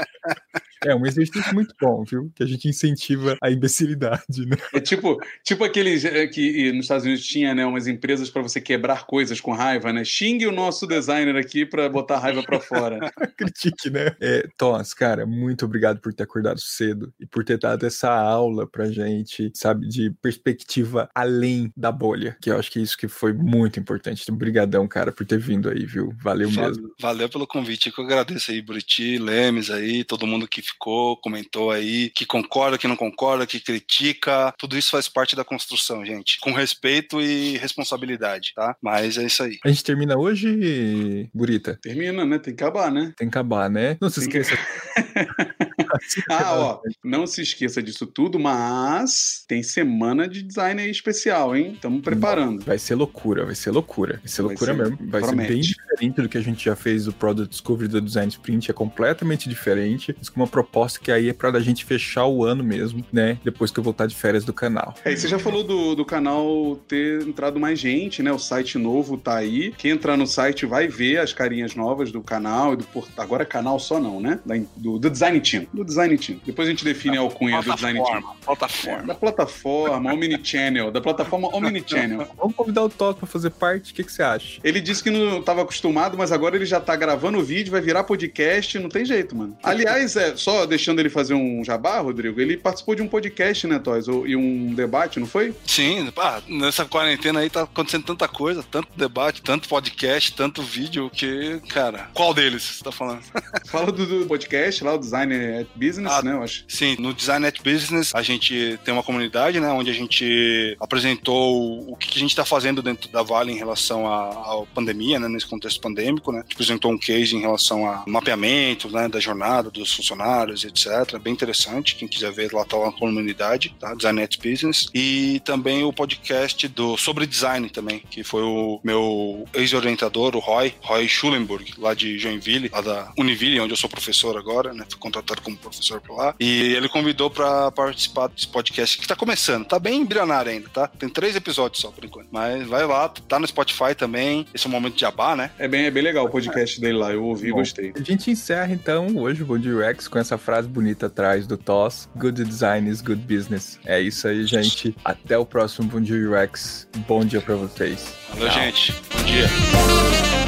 É um exercício muito bom, viu? Que a gente incentiva a imbecilidade, né? É tipo, tipo aqueles é, que nos Estados Unidos tinha, né, umas empresas para você quebrar coisas com raiva, né? Xingue o nosso designer aqui para botar a raiva para fora. Critique, né? É, Thomas, cara, muito obrigado por ter acordado cedo e por ter dado essa aula pra gente, sabe, de perspectiva além da bolha, que eu acho que isso que foi muito importante. Então, brigadão, cara, por ter vindo aí, viu? Valeu mesmo. Valeu pelo convite, que eu agradeço aí, Buriti, Lemes aí, todo mundo que ficou, comentou aí, que concorda, que não concorda, que critica, tudo isso faz parte da construção, gente, com respeito e responsabilidade, tá? Mas é isso aí. A gente termina hoje, Burita? Termina, né? Tem que acabar, né? Tem que acabar, né? Não se Tem que- esqueça. ah, ó, não se esqueça disso tudo, mas tem semana de design aí especial, hein? Estamos preparando. Vai ser loucura, vai ser loucura. Vai ser Vai loucura ser, mesmo. Vai promete. ser bem diferente do que a gente já fez do Product Discovery do Design Sprint. É completamente diferente. Mas com uma proposta que aí é pra gente fechar o ano mesmo, né? Depois que eu voltar de férias do canal. É, e você já falou do, do canal ter entrado mais gente, né? O site novo tá aí. Quem entrar no site vai ver as carinhas novas do canal e do portal. Agora canal só não, né? Da- do, do Design Team. Do Design Team. Depois a gente define a alcunha do Design Team. Plataforma, plataforma. Da plataforma Omnichannel. Da plataforma Omnichannel. Vamos convidar o Todd pra fazer parte. O que, que você acha? Ele disse que não estava acostumado, mas agora ele já tá gravando o vídeo, vai virar podcast, não tem jeito, mano. Aliás, é, só deixando ele fazer um jabá, Rodrigo, ele participou de um podcast, né, Toys? E um debate, não foi? Sim, pá, nessa quarentena aí tá acontecendo tanta coisa, tanto debate, tanto podcast, tanto vídeo, que, cara, qual deles você tá falando? Fala do, do podcast lá, o Design at Business, Ah, né, eu acho. Sim, no Design at Business a gente tem uma comunidade, né, onde a gente apresentou o que a gente está fazendo dentro da Vale em relação à, à pandemia, né, nesse contexto pandêmico, né. A gente apresentou um case em relação a mapeamento, né, da jornada dos funcionários, etc. Bem interessante, quem quiser ver lá tá lá na comunidade, tá, Design at Business. E também o podcast do sobre design também, que foi o meu ex-orientador, o Roy, Roy Schulenburg, lá de Joinville, lá da Univille, onde eu sou professor agora, né, fui contratado como professor por lá. E ele convidou para participar desse podcast que tá começando, tá bem embrionário ainda, tá? Tem três episódios só por enquanto. Mas vai lá, tá no Spotify também. Esse é um momento de abá, né? É bem, é bem legal o podcast dele lá, eu ouvi e gostei. A gente encerra então hoje o Bom Dia UX com essa frase bonita atrás do Toss: Good design is good business. É isso aí, gente. Até o próximo Bom Dia UX. Bom dia pra vocês. Valeu, Tchau. gente. Bom dia.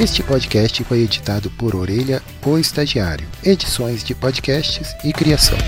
Este podcast foi editado por Orelha, o Estagiário. Edições de podcasts e criação.